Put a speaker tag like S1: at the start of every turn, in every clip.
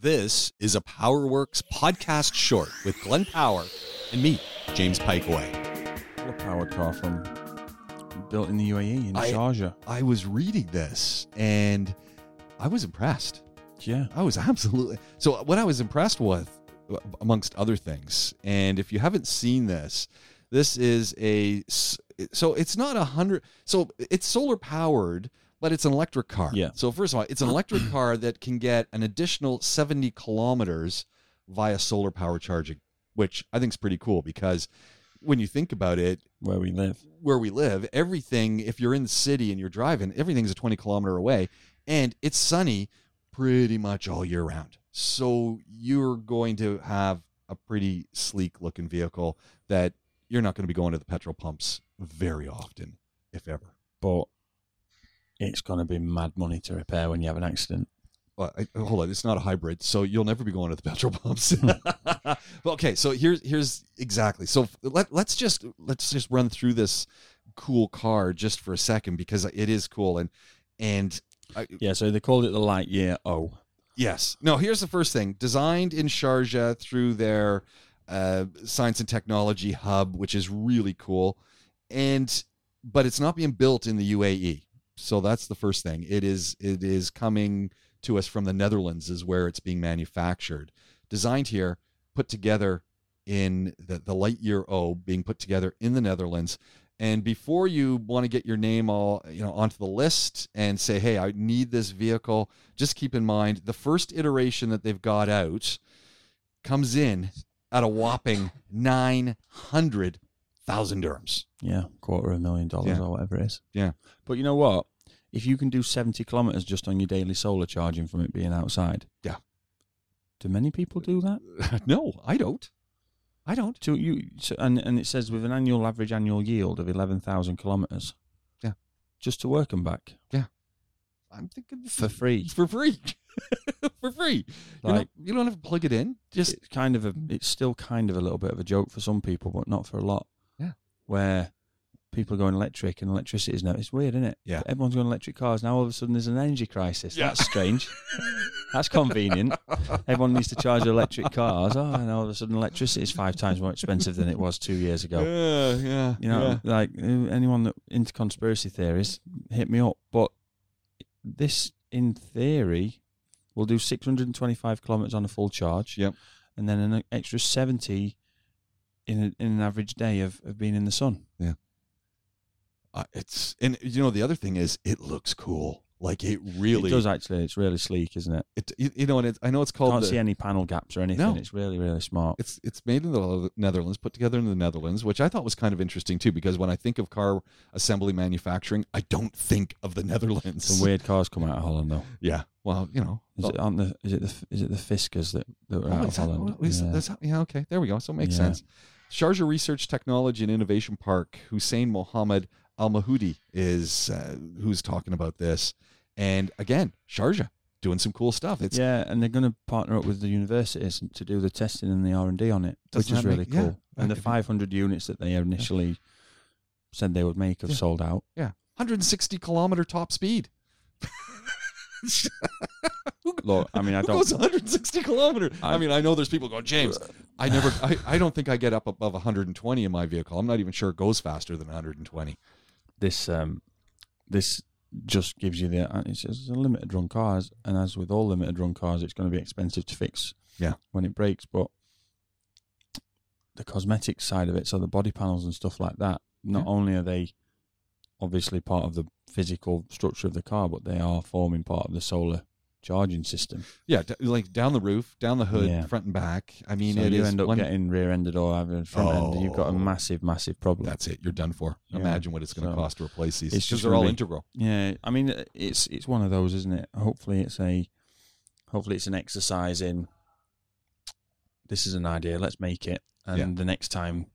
S1: This is a PowerWorks podcast short with Glenn Power and me, James Pikeway.
S2: A power car from um, built in the UAE in
S1: I-
S2: Sharjah.
S1: I was reading this and I was impressed.
S2: Yeah,
S1: I was absolutely so. What I was impressed with, uh, amongst other things, and if you haven't seen this, this is a so it's not a hundred. So it's solar powered, but it's an electric car.
S2: Yeah.
S1: So first of all, it's an electric car that can get an additional seventy kilometers via solar power charging, which I think is pretty cool because when you think about it,
S2: where we live.
S1: where we live, everything, if you're in the city and you're driving, everything's a 20 kilometer away and it's sunny pretty much all year round. So you're going to have a pretty sleek looking vehicle that you're not going to be going to the petrol pumps very often, if ever.
S2: But it's going to be mad money to repair when you have an accident.
S1: Well, I, hold on, it's not a hybrid, so you'll never be going to the petrol pumps. well, okay, so here's here's exactly. So let let's just let's just run through this cool car just for a second because it is cool and and I,
S2: Yeah, so they called it the Lightyear O.
S1: yes. No, here's the first thing. Designed in Sharjah through their uh, science and technology hub, which is really cool, and but it's not being built in the UAE. So that's the first thing. It is it is coming to us from the Netherlands is where it's being manufactured. Designed here, put together in the, the Lightyear O being put together in the Netherlands. And before you want to get your name all you know onto the list and say, hey, I need this vehicle, just keep in mind the first iteration that they've got out comes in at a whopping nine hundred thousand dirhams.
S2: Yeah, quarter of a million dollars
S1: Yeah.
S2: or whatever it is.
S1: Yeah.
S2: But you know what? If you can do 70 kilometers just on your daily solar charging from it being outside.
S1: Yeah.
S2: Do many people do that?
S1: no, I don't. I don't.
S2: So you so, and and it says with an annual average annual yield of 11,000 kilometers.
S1: Yeah.
S2: Just to work and back Yeah,
S1: I'm thinking
S2: for free.
S1: For free. for free. You,
S2: Like-
S1: don't, you don't have to plug it in. Just
S2: it's kind of a it's still kind of a little bit of a joke for some people, but not for a lot. Where people are going electric and electricity is now it's weird, isn't it?
S1: Yeah.
S2: Everyone's going electric cars now. All of a sudden, there's an energy crisis.
S1: Yeah.
S2: That's strange. That's convenient. Everyone needs to charge their electric cars. Oh, and all of a sudden, electricity is five times more expensive than it was two years ago.
S1: Yeah, yeah.
S2: You know,
S1: yeah.
S2: like uh, anyone that into conspiracy theories, hit me up. But this, in theory, will do 625 kilometers on a full charge.
S1: Yep.
S2: And then an extra 70 in, a, in an average day of, of being in the sun.
S1: Uh, it's and you know the other thing is it looks cool. Like it really
S2: It does actually. It's really sleek, isn't it?
S1: It, you, you know, and it's, I know it's called.
S2: Can't
S1: the-
S2: see any panel gaps or anything.
S1: No.
S2: It's really, really smart.
S1: it's it's made in the Netherlands, put together in the Netherlands, which I thought was kind of interesting too, because when I think of car assembly manufacturing, I don't think of the Netherlands.
S2: Some weird cars come out of Holland, though.
S1: Yeah. Well, you know.
S2: Is it, the, is it the is it the Fiskars that, that were
S1: Oh,
S2: out of Holland? yeah.
S1: that's yeah, okay. There we go. So it makes
S2: Yeah.
S1: sense. Sharjah Research Technology and Innovation Park, Hussein Mohammed Al Mahmoudi is uh, who's talking about this. And again, Sharjah doing some cool stuff. It's
S2: yeah, and they're going to partner up with the universities to do the testing and the R and D on it,
S1: Doesn't
S2: which is really
S1: make- yeah,
S2: cool. and the
S1: that-
S2: 500 units that they initially said they would make have
S1: Yeah.
S2: sold out.
S1: yeah, 160 kilometer top speed.
S2: Look, I mean, I don't.
S1: goes 160 kilometers? I,
S2: I-
S1: mean, I know there's people going, James. I never, I, I don't think I get up above 120 in my vehicle. I'm not even sure it goes faster than 120.
S2: This um, this just gives you the. uh, It's just a limited run cars, and as with all limited run cars, it's going to be expensive to fix.
S1: Yeah.
S2: when it breaks, but the cosmetic side of it, so the body panels and stuff like that. Not
S1: Yeah.
S2: only are they obviously part of the physical structure of the car, but they are forming part of the solar charging system.
S1: Yeah, d- like down the roof, down the hood,
S2: Yeah.
S1: front and back. I mean,
S2: so
S1: it
S2: you
S1: is
S2: end up
S1: one-
S2: getting rear-ended or having front end. You've got a
S1: Oh.
S2: massive, massive problem.
S1: That's it. You're done for.
S2: Yeah.
S1: Imagine what it's going to
S2: So,
S1: cost to replace these.
S2: it's
S1: because
S2: just
S1: they're all
S2: be-
S1: integral.
S2: Yeah, I mean, it's it's one of those, isn't it? Hopefully, it's a hopefully it's an exercise in. This is an idea. Let's make it, and
S1: Yeah.
S2: the next time,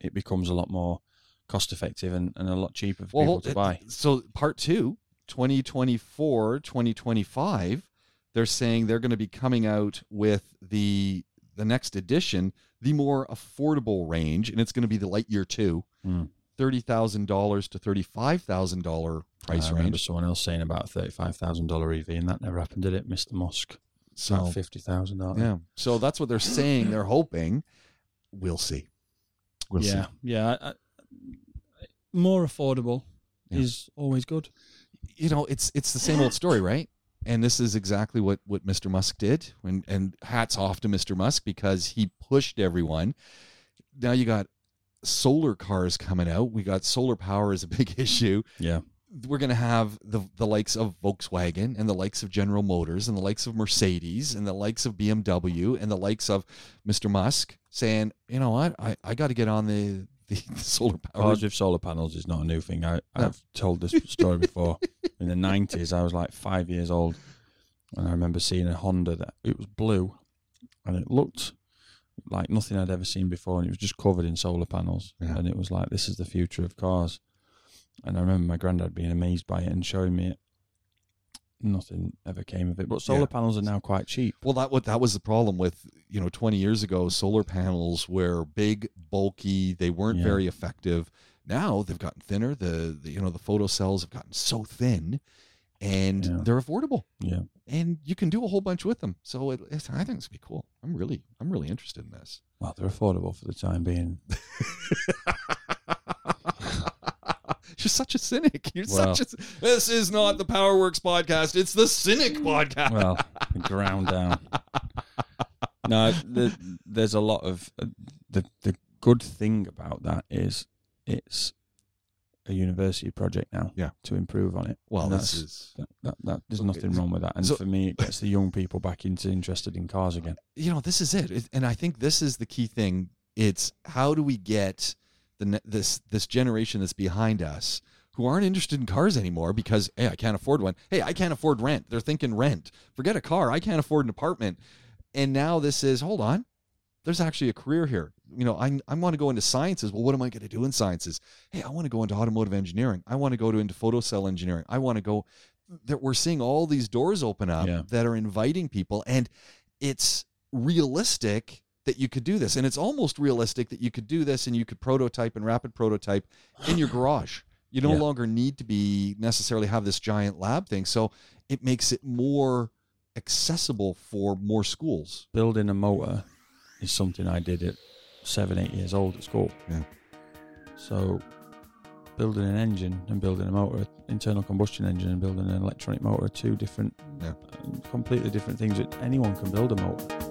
S2: it becomes a lot more cost effective and, and a lot cheaper for
S1: Well,
S2: people to buy.
S1: So part two, 2024, 2025, they're saying they're going to be coming out with the the next edition, the more affordable range, and it's going to be the Lightyear 2,
S2: Hmm.
S1: $30,000 to $35,000 price range.
S2: I remember someone else saying about thirty-five thousand dollar EV, and that never happened, did it, Mister Musk?
S1: So
S2: About fifty thousand, aren't
S1: yeah, so that's what they're saying. They're hoping. We'll see. We'll
S2: yeah,
S1: see.
S2: yeah. I, I, more affordable
S1: Yeah.
S2: is always good.
S1: You know, it's it's the same old story, right? And this is exactly what what Mr. Musk did. When and hats off to Mr. Musk because he pushed everyone. Now you got solar cars coming out. We got solar power is a big issue.
S2: Yeah,
S1: we're going to have the the likes of Volkswagen and the likes of General Motors and the likes of Mercedes and the likes of BMW and the likes of Mr. Musk saying, you know what, I, I got to get on the, the solar power.
S2: cars with solar panels is not a new thing. I, I've told this story before. In the nineties, I was like five years old, and I remember seeing a Honda that it was blue, and it looked like nothing I'd ever seen before, and it was just covered in solar panels,
S1: Yeah.
S2: and it was like this is the future of cars. And I remember my granddad being amazed by it and showing me it. Nothing ever came of it, but solar
S1: Yeah.
S2: panels are now quite cheap.
S1: Well, that what that was the problem with you know 20 years ago. Solar panels were big, bulky. They weren't
S2: Yeah.
S1: very effective. Now they've gotten thinner. The, the you know the photo cells have gotten so thin, and
S2: Yeah.
S1: they're affordable.
S2: Yeah.
S1: and you can do a whole bunch with them. So it, it's, I think it's be cool. I'm really I'm really interested in this.
S2: Well, they're affordable for the time being.
S1: You're such a cynic. You're
S2: Well.
S1: such a. This is not the PowerWorks podcast. It's the Cynic podcast.
S2: well, ground down. No, the, there's a lot of uh, the the good thing about that is it's a university project now.
S1: Yeah.
S2: to improve on it.
S1: well,
S2: And
S1: this
S2: that's-
S1: is
S2: that, that, that there's
S1: Okay,
S2: nothing wrong with that. And
S1: so-
S2: for me, it gets the young people back into interested in cars again.
S1: you know this is it. It- and I think this is the key thing. It's how do we get the ne- this this generation that's behind us who aren't interested in cars anymore because hey I can't afford one. Hey I can't afford rent. They're thinking rent. Forget a car. I can't afford an apartment. And now this is hold on. There's actually a career here. You know, I I want to go into sciences. Well, what am I going to do in sciences? Hey, I want to go into automotive engineering. I want to go to into photocell engineering. I want to go. That we're seeing all these doors open up
S2: Yeah.
S1: that are inviting people, and it's realistic that you could do this, and it's almost realistic that you could do this, and you could prototype and rapid prototype in your garage. You no
S2: Yeah.
S1: longer need to be necessarily have this giant lab thing, so it makes it more accessible for more schools.
S2: Building a motor is something I did at seven, eight years old at school.
S1: Yeah.
S2: So building an engine and building a motor, internal combustion engine and building an electronic motor two different,
S1: Yeah.
S2: uh, completely different things. That anyone can build a motor.